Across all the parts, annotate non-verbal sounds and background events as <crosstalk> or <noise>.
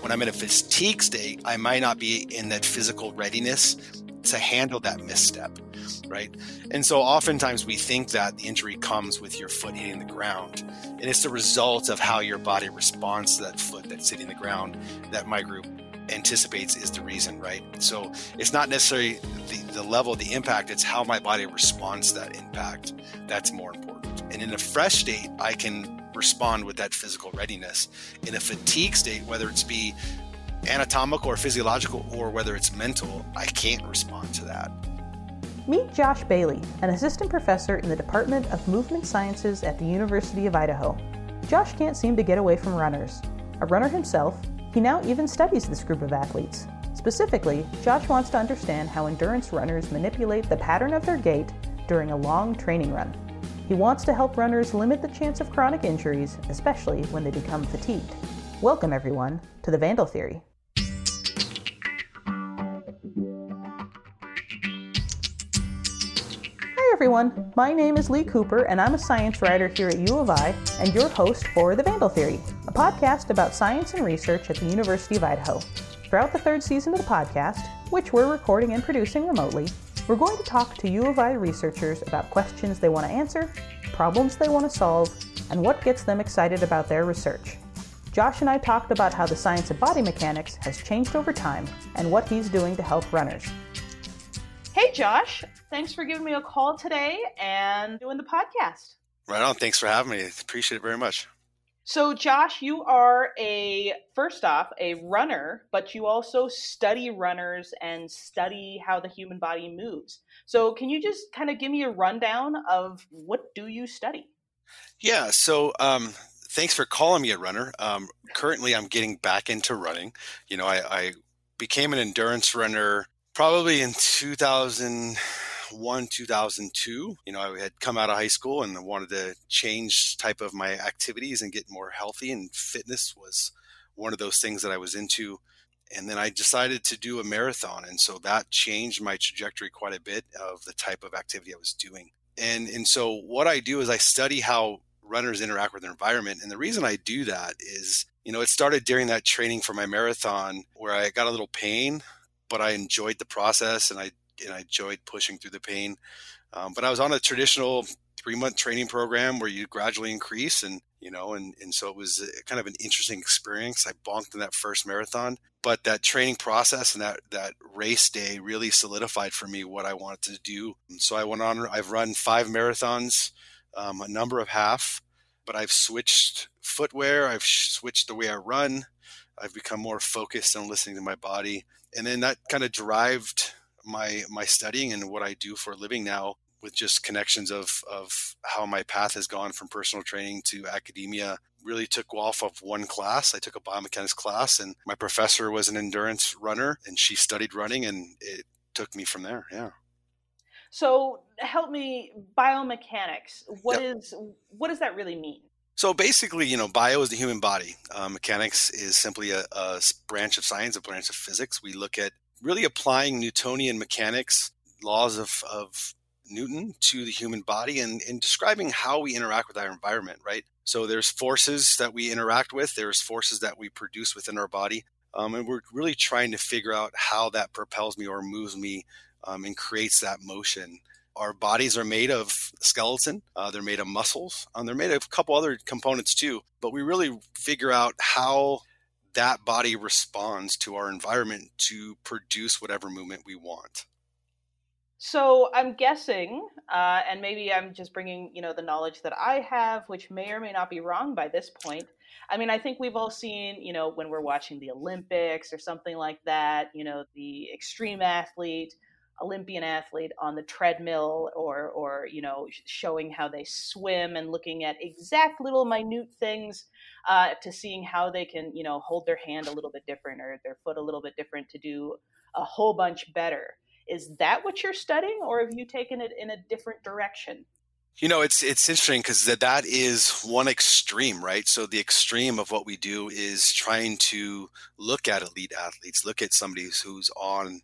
When I'm in a fatigue state, I might not be in that physical readiness to handle that misstep, right? And so oftentimes we think that the injury comes with your foot hitting the ground. And it's the result of how your body responds to that foot that's hitting the ground that my group anticipates is the reason, right? So it's not necessarily the, the level of the impact, it's how my body responds to that impact. That's more important. And in a fresh state, I can respond with that physical readiness. In a fatigue state, whether it's be anatomical or physiological or whether it's mental, I can't respond to that. Meet Josh Bailey, an assistant professor in the Department of Movement Sciences at the University of Idaho. Josh can't seem to get away from runners. A runner himself, he now even studies this group of athletes. Specifically, Josh wants to understand how endurance runners manipulate the pattern of their gait during a long training run. He wants to help runners limit the chance of chronic injuries, especially when they become fatigued. Welcome, everyone, to the Vandal Theory. Hi, everyone. My name is Lee Cooper, and I'm a science writer here at U of I and your host for The Vandal Theory, a podcast about science and research at the University of Idaho. Throughout the third season of the podcast, which we're recording and producing remotely, we're going to talk to U of I researchers about questions they want to answer, problems they want to solve, and what gets them excited about their research. Josh and I talked about how the science of body mechanics has changed over time and what he's doing to help runners. Hey, Josh, thanks for giving me a call today and doing the podcast. Right on. Thanks for having me. Appreciate it very much. So, Josh, you are a, first off, a runner, but you also study runners and study how the human body moves. So, can you just kind of give me a rundown of what do you study? Yeah. So, um, thanks for calling me a runner. Um, currently, I'm getting back into running. You know, I, I became an endurance runner probably in 2001 2002 you know i had come out of high school and I wanted to change type of my activities and get more healthy and fitness was one of those things that i was into. And then i decided to do a marathon and so that changed my trajectory quite a bit of the type of activity i was doing. And and so what i do is i study how runners interact with their environment and the reason i do that is you know it started during that training for my marathon where i got a little pain but I enjoyed the process and I and I enjoyed pushing through the pain. Um, but I was on a traditional three month training program where you gradually increase and you know and and so it was kind of an interesting experience i bonked in that first marathon but that training process and that that race day really solidified for me what i wanted to do so i went on i've run five marathons um, a number of half but i've switched footwear i've switched the way i run i've become more focused on listening to my body and then that kind of derived my my studying and what I do for a living now with just connections of of how my path has gone from personal training to academia really took off of one class i took a biomechanics class and my professor was an endurance runner and she studied running and it took me from there yeah so help me biomechanics What yep. is what does that really mean so basically, you know, bio is the human body. Uh, mechanics is simply a, a, branch of science, a branch of physics. We look at really applying Newtonian mechanics, laws of, of Newton to the human body and, and describing how we interact with our environment, right? So there's forces that we interact with, there's forces that we produce within our body. Um, and we're really trying to figure out how that propels me or moves me um, and creates that motion our bodies are made of skeleton, uh, they're made of muscles, and they're made of a couple other components too. But we really figure out how that body responds to our environment to produce whatever movement we want. So I'm guessing, uh, and maybe I'm just bringing you know the knowledge that I have, which may or may not be wrong by this point. I mean, I think we've all seen, you know, when we're watching the Olympics or something like that, you know, the extreme athlete Olympian athlete on the treadmill or or you know showing how they swim and looking at exact little minute things uh, to seeing how they can you know hold their hand a little bit different or their foot a little bit different to do a whole bunch better. Is that what you're studying, or have you taken it in a different direction? You know, it's it's interesting because that, that is one extreme, right? So the extreme of what we do is trying to look at elite athletes, look at somebody who's on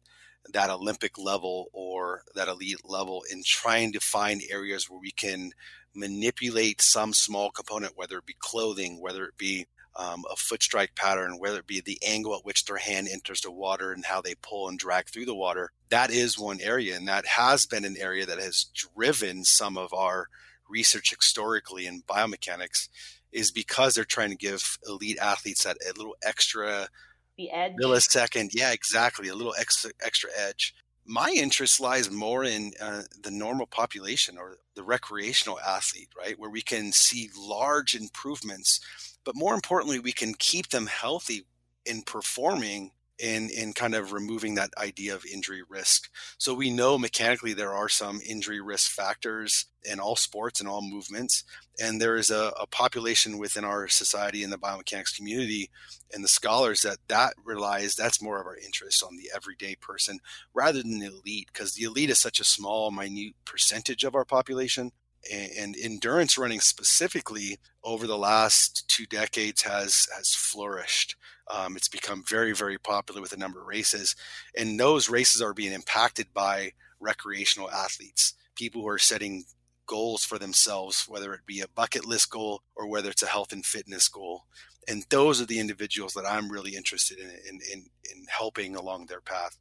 that Olympic level or that elite level in trying to find areas where we can manipulate some small component, whether it be clothing, whether it be um, a foot strike pattern, whether it be the angle at which their hand enters the water and how they pull and drag through the water. That is one area, and that has been an area that has driven some of our research historically in biomechanics, is because they're trying to give elite athletes that a little extra the edge millisecond yeah exactly a little extra extra edge my interest lies more in uh, the normal population or the recreational athlete, right? Where we can see large improvements, but more importantly, we can keep them healthy in performing in in kind of removing that idea of injury risk. So we know mechanically there are some injury risk factors in all sports and all movements, and there is a, a population within our society in the biomechanics community and the scholars that that relies that's more of our interest on the everyday person rather than the elite because the elite is such a small minute percentage of our population and endurance running specifically over the last two decades has has flourished. Um, it's become very very popular with a number of races, and those races are being impacted by recreational athletes, people who are setting goals for themselves, whether it be a bucket list goal or whether it's a health and fitness goal. And those are the individuals that I'm really interested in in, in, in helping along their path.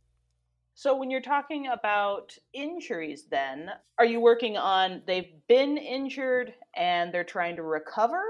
So when you're talking about injuries then, are you working on they've been injured and they're trying to recover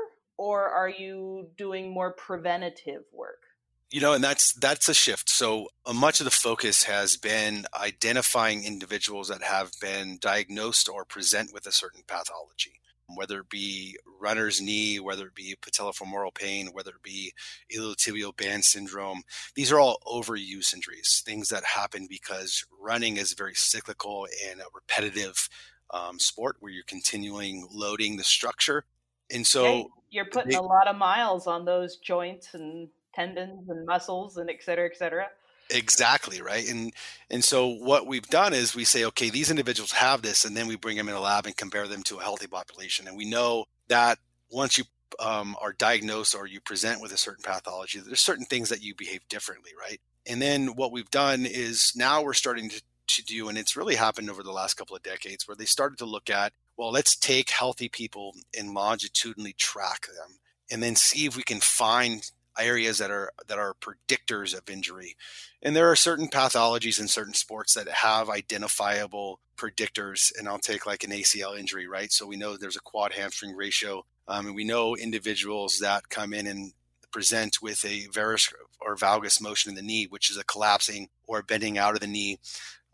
or are you doing more preventative work? You know, and that's that's a shift. So uh, much of the focus has been identifying individuals that have been diagnosed or present with a certain pathology whether it be runner's knee, whether it be patellofemoral pain, whether it be iliotibial band syndrome. These are all overuse injuries, things that happen because running is very cyclical and a repetitive um, sport where you're continuing loading the structure. And so you're putting a lot of miles on those joints and tendons and muscles and et cetera, et cetera. Exactly right, and and so what we've done is we say, okay, these individuals have this, and then we bring them in a lab and compare them to a healthy population, and we know that once you um, are diagnosed or you present with a certain pathology, there's certain things that you behave differently, right? And then what we've done is now we're starting to, to do, and it's really happened over the last couple of decades, where they started to look at, well, let's take healthy people and longitudinally track them, and then see if we can find areas that are that are predictors of injury. And there are certain pathologies in certain sports that have identifiable predictors. And I'll take like an ACL injury, right? So we know there's a quad hamstring ratio, um, and we know individuals that come in and present with a varus or valgus motion in the knee, which is a collapsing or bending out of the knee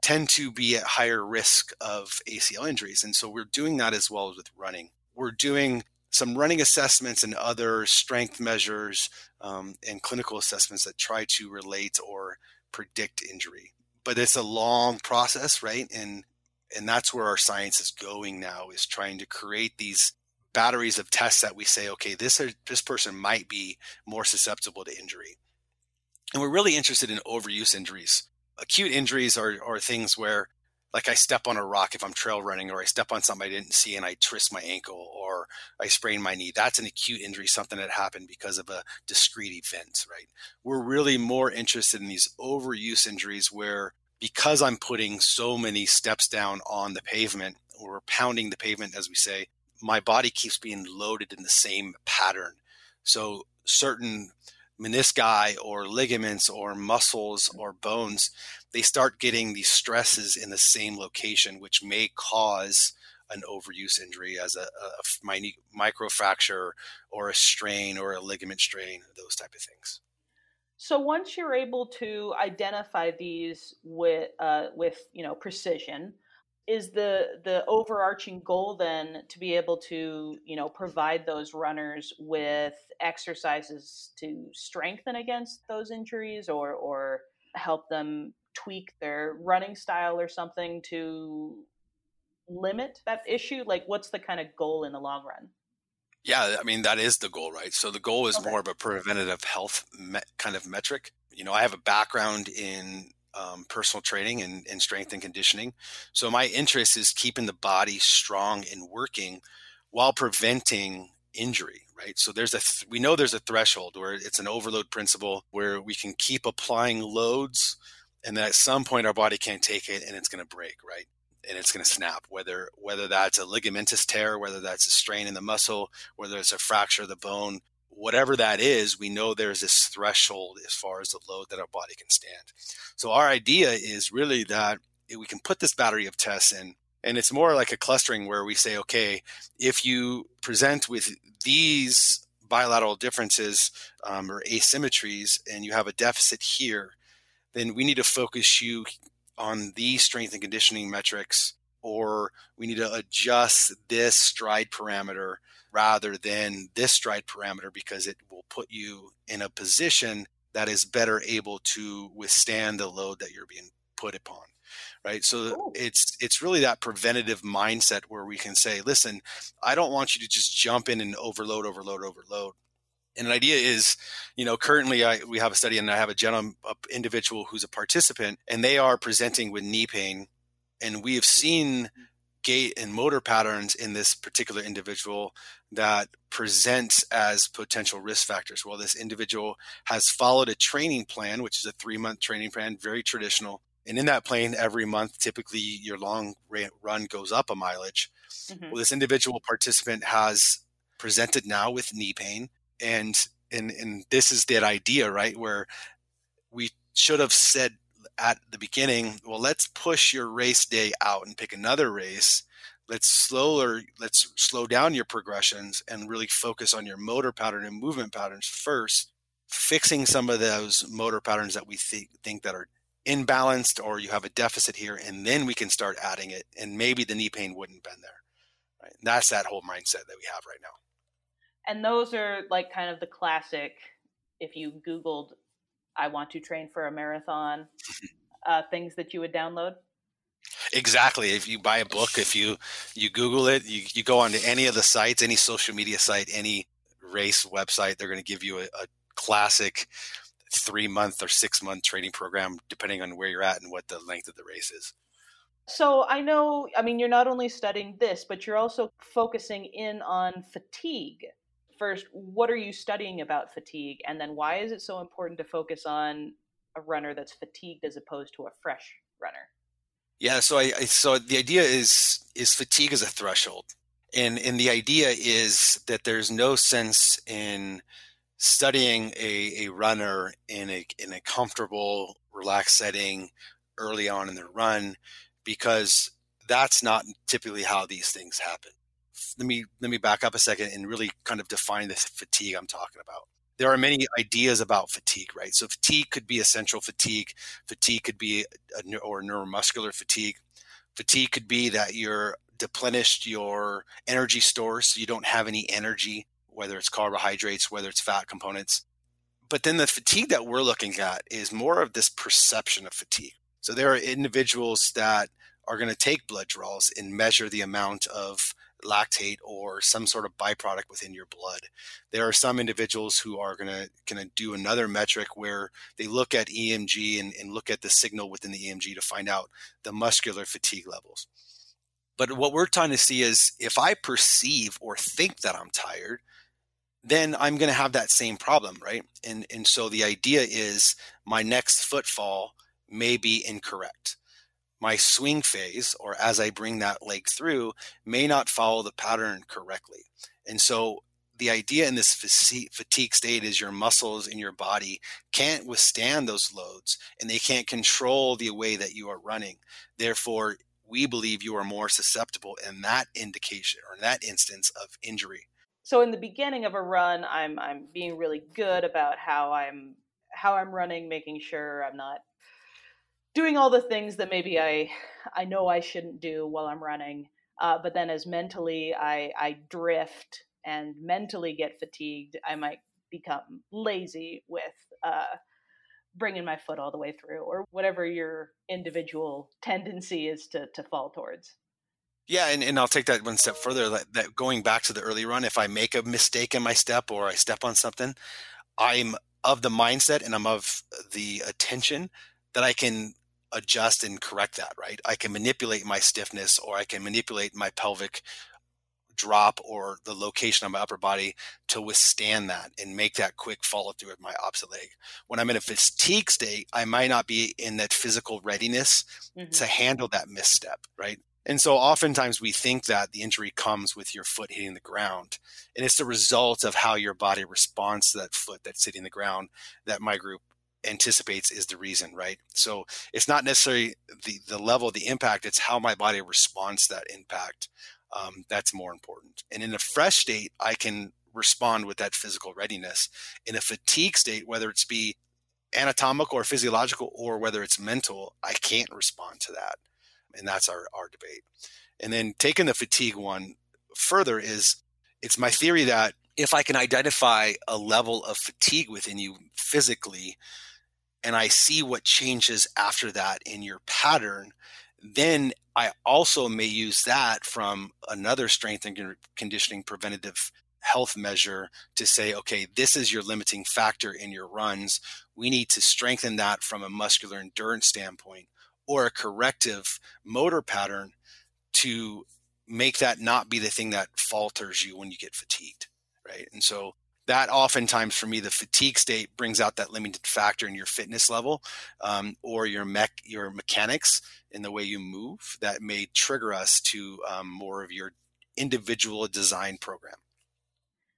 tend to be at higher risk of ACL injuries. And so we're doing that as well as with running. We're doing some running assessments and other strength measures um, and clinical assessments that try to relate or predict injury. But it's a long process, right? And and that's where our science is going now is trying to create these batteries of tests that we say, okay, this this person might be more susceptible to injury. And we're really interested in overuse injuries. Acute injuries are, are things where like I step on a rock if I'm trail running, or I step on something I didn't see and I twist my ankle, or I sprain my knee. That's an acute injury, something that happened because of a discrete event, right? We're really more interested in these overuse injuries where because I'm putting so many steps down on the pavement, or pounding the pavement, as we say, my body keeps being loaded in the same pattern. So certain menisci or ligaments or muscles or bones, they start getting these stresses in the same location, which may cause an overuse injury as a, a micro fracture or a strain or a ligament strain, those type of things. So once you're able to identify these with uh, with you know precision, is the the overarching goal then to be able to you know provide those runners with exercises to strengthen against those injuries or or help them tweak their running style or something to limit that issue? Like what's the kind of goal in the long run? Yeah i mean that is the goal right? So the goal is okay. more of a preventative health me- kind of metric. You know i have a background in um, personal training and, and strength and conditioning. So my interest is keeping the body strong and working while preventing injury right so there's a th- we know there's a threshold where it's an overload principle where we can keep applying loads and then at some point our body can't take it and it's going to break right and it's going to snap whether whether that's a ligamentous tear whether that's a strain in the muscle whether it's a fracture of the bone whatever that is, we know there's this threshold as far as the load that our body can stand. So our idea is really that we can put this battery of tests in and it's more like a clustering where we say, okay, if you present with these bilateral differences um, or asymmetries and you have a deficit here, then we need to focus you on these strength and conditioning metrics, or we need to adjust this stride parameter rather than this stride parameter because it will put you in a position that is better able to withstand the load that you're being put upon right so Ooh. it's it's really that preventative mindset where we can say listen i don't want you to just jump in and overload overload overload and an idea is you know currently I, we have a study and i have a gentleman a individual who's a participant and they are presenting with knee pain and we have seen gait and motor patterns in this particular individual that presents as potential risk factors. Well, this individual has followed a training plan, which is a three month training plan, very traditional. And in that plan, every month, typically your long run goes up a mileage. Mm-hmm. Well, this individual participant has presented now with knee pain. And, and, and this is that idea, right? Where we should have said at the beginning, well, let's push your race day out and pick another race. Let's slower, let's slow down your progressions and really focus on your motor pattern and movement patterns first, fixing some of those motor patterns that we think, think that are imbalanced or you have a deficit here, and then we can start adding it. And maybe the knee pain wouldn't been there. Right? And that's that whole mindset that we have right now. And those are like kind of the classic. If you Googled, "I want to train for a marathon," <laughs> uh, things that you would download. Exactly. If you buy a book, if you you Google it, you, you go onto any of the sites, any social media site, any race website, they're going to give you a, a classic three month or six month training program, depending on where you're at and what the length of the race is. So I know, I mean, you're not only studying this, but you're also focusing in on fatigue. First, what are you studying about fatigue? And then why is it so important to focus on a runner that's fatigued as opposed to a fresh runner? Yeah, so I, I so the idea is is fatigue is a threshold. And and the idea is that there's no sense in studying a, a runner in a in a comfortable, relaxed setting early on in their run because that's not typically how these things happen. Let me let me back up a second and really kind of define the fatigue I'm talking about. There are many ideas about fatigue, right? So fatigue could be essential fatigue, fatigue could be a, or neuromuscular fatigue. Fatigue could be that you're deplenished your energy stores, so you don't have any energy whether it's carbohydrates, whether it's fat components. But then the fatigue that we're looking at is more of this perception of fatigue. So there are individuals that are going to take blood draws and measure the amount of lactate or some sort of byproduct within your blood. There are some individuals who are going to do another metric where they look at EMG and, and look at the signal within the EMG to find out the muscular fatigue levels. But what we're trying to see is if I perceive or think that I'm tired, then I'm going to have that same problem, right? And and so the idea is my next footfall may be incorrect. My swing phase, or as I bring that leg through, may not follow the pattern correctly. And so the idea in this fatigue state is your muscles in your body can't withstand those loads and they can't control the way that you are running. Therefore, we believe you are more susceptible in that indication or in that instance of injury so in the beginning of a run i'm i'm being really good about how i'm how i'm running making sure i'm not doing all the things that maybe i i know i shouldn't do while i'm running uh, but then as mentally i i drift and mentally get fatigued i might become lazy with uh, bringing my foot all the way through or whatever your individual tendency is to to fall towards yeah, and, and I'll take that one step further. That, that going back to the early run, if I make a mistake in my step or I step on something, I'm of the mindset and I'm of the attention that I can adjust and correct that, right? I can manipulate my stiffness or I can manipulate my pelvic drop or the location of my upper body to withstand that and make that quick follow through with my opposite leg. When I'm in a fatigue state, I might not be in that physical readiness mm-hmm. to handle that misstep, right? And so oftentimes we think that the injury comes with your foot hitting the ground. And it's the result of how your body responds to that foot that's hitting the ground that my group anticipates is the reason, right? So it's not necessarily the, the level of the impact, it's how my body responds to that impact. Um, that's more important. And in a fresh state, I can respond with that physical readiness. In a fatigue state, whether it's be anatomical or physiological or whether it's mental, I can't respond to that and that's our, our debate. And then taking the fatigue one further is it's my theory that if I can identify a level of fatigue within you physically, and I see what changes after that in your pattern, then I also may use that from another strength and conditioning preventative health measure to say, okay, this is your limiting factor in your runs. We need to strengthen that from a muscular endurance standpoint or a corrective motor pattern to make that not be the thing that falters you when you get fatigued right and so that oftentimes for me the fatigue state brings out that limited factor in your fitness level um, or your mech your mechanics in the way you move that may trigger us to um, more of your individual design program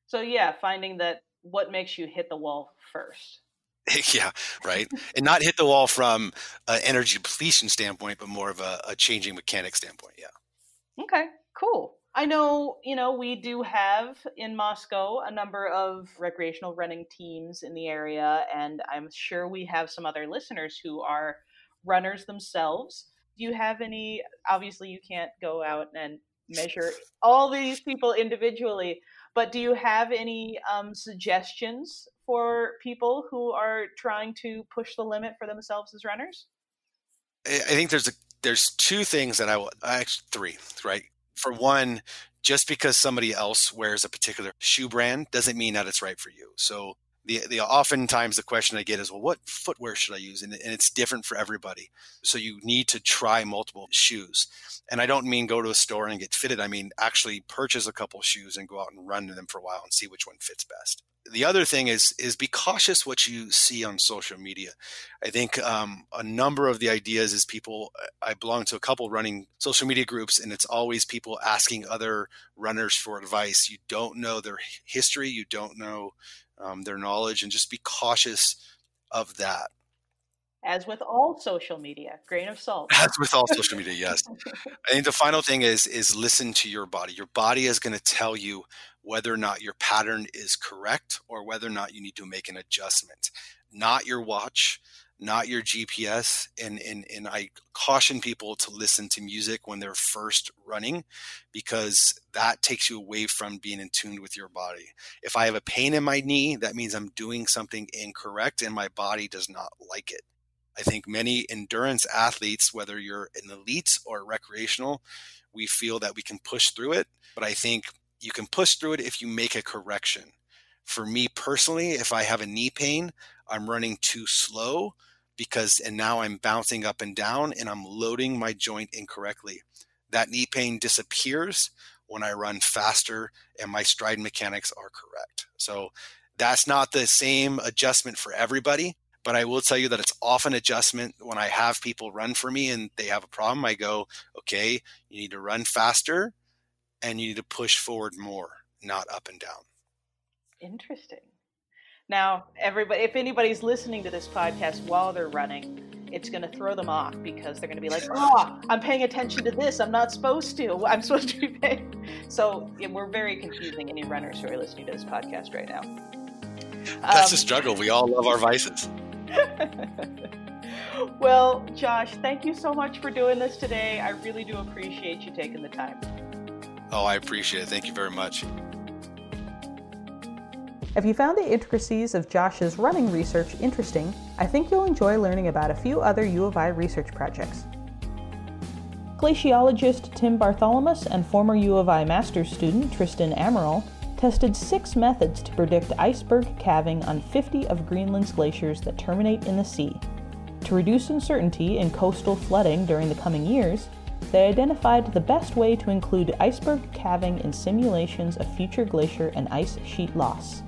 so yeah finding that what makes you hit the wall first <laughs> yeah, right. and not hit the wall from an energy depletion standpoint, but more of a, a changing mechanic standpoint. Yeah. Okay, cool. I know, you know, we do have in Moscow a number of recreational running teams in the area, and I'm sure we have some other listeners who are runners themselves. Do you have any? Obviously, you can't go out and measure all these people individually, but do you have any um, suggestions for people who are trying to push the limit for themselves as runners? I think there's a there's two things that I will actually three right. For one, just because somebody else wears a particular shoe brand doesn't mean that it's right for you. So the, the oftentimes the question I get is, well, what footwear should I use? And, and, it's different for everybody. So you need to try multiple shoes. And I don't mean go to a store and get fitted. I mean actually purchase a couple shoes and go out and run them for a while and see which one fits best. The other thing is is be cautious what you see on social media. I think um, a number of the ideas is people. I belong to a couple running social media groups, and it's always people asking other runners for advice. You don't know their history. You don't know um, their knowledge, and just be cautious of that. As with all social media, grain of salt. <laughs> As with all social media, <laughs> yes. I think the final thing is is listen to your body. Your body is going to tell you whether or not your pattern is correct or whether or not you need to make an adjustment. Not your watch, not your GPS. And, and, and I caution people to listen to music when they're first running because that takes you away from being in tune with your body. If I have a pain in my knee, that means I'm doing something incorrect and my body does not like it. I think many endurance athletes, whether you're an elite or recreational, we feel that we can push through it. But I think you can push through it if you make a correction. For me personally, if I have a knee pain, I'm running too slow because and now I'm bouncing up and down and I'm loading my joint incorrectly. That knee pain disappears when I run faster and my stride mechanics are correct. So that's not the same adjustment for everybody, but I will tell you that it's often adjustment when I have people run for me and they have a problem. I go, okay, you need to run faster and you need to push forward more, not up and down. Interesting. Now, everybody, if anybody's listening to this podcast while they're running, it's going to throw them off because they're going to be like, "Oh, I'm paying attention to this. I'm not supposed to. <laughs> I'm supposed to be paying." So yeah, we're very confusing any runners who are listening to this podcast right now. That's um, a struggle. We all love our vices. <laughs> well, Josh, thank you so much for doing this today. I really do appreciate you taking the time. Oh, I appreciate it. Thank you very much. If you found the intricacies of Josh's running research interesting, I think you'll enjoy learning about a few other U of I research projects. Glaciologist Tim Bartholomaus and former U of I master's student Tristan Amaral tested six methods to predict iceberg calving on 50 of Greenland's glaciers that terminate in the sea. To reduce uncertainty in coastal flooding during the coming years, they identified the best way to include iceberg calving in simulations of future glacier and ice sheet loss.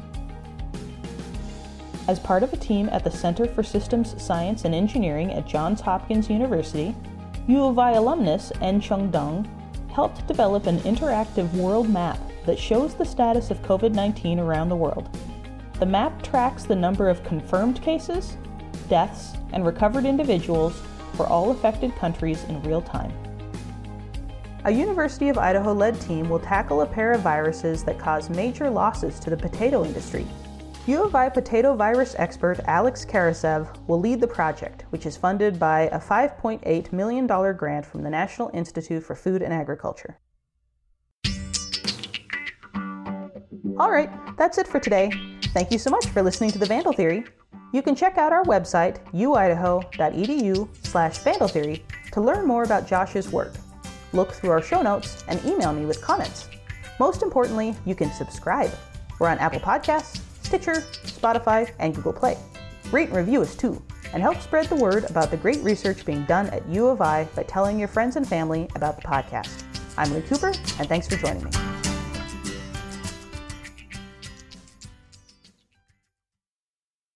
As part of a team at the Center for Systems Science and Engineering at Johns Hopkins University, U of I alumnus Ensheng Dong helped develop an interactive world map that shows the status of COVID 19 around the world. The map tracks the number of confirmed cases, deaths, and recovered individuals for all affected countries in real time. A University of Idaho led team will tackle a pair of viruses that cause major losses to the potato industry. U of I potato virus expert Alex Karasev will lead the project, which is funded by a $5.8 million grant from the National Institute for Food and Agriculture. All right, that's it for today. Thank you so much for listening to The Vandal Theory. You can check out our website, uidaho.edu slash vandaltheory, to learn more about Josh's work. Look through our show notes and email me with comments. Most importantly, you can subscribe. We're on Apple Podcasts, Stitcher, Spotify, and Google Play. Rate and review us too, and help spread the word about the great research being done at U of I by telling your friends and family about the podcast. I'm Lee Cooper, and thanks for joining me.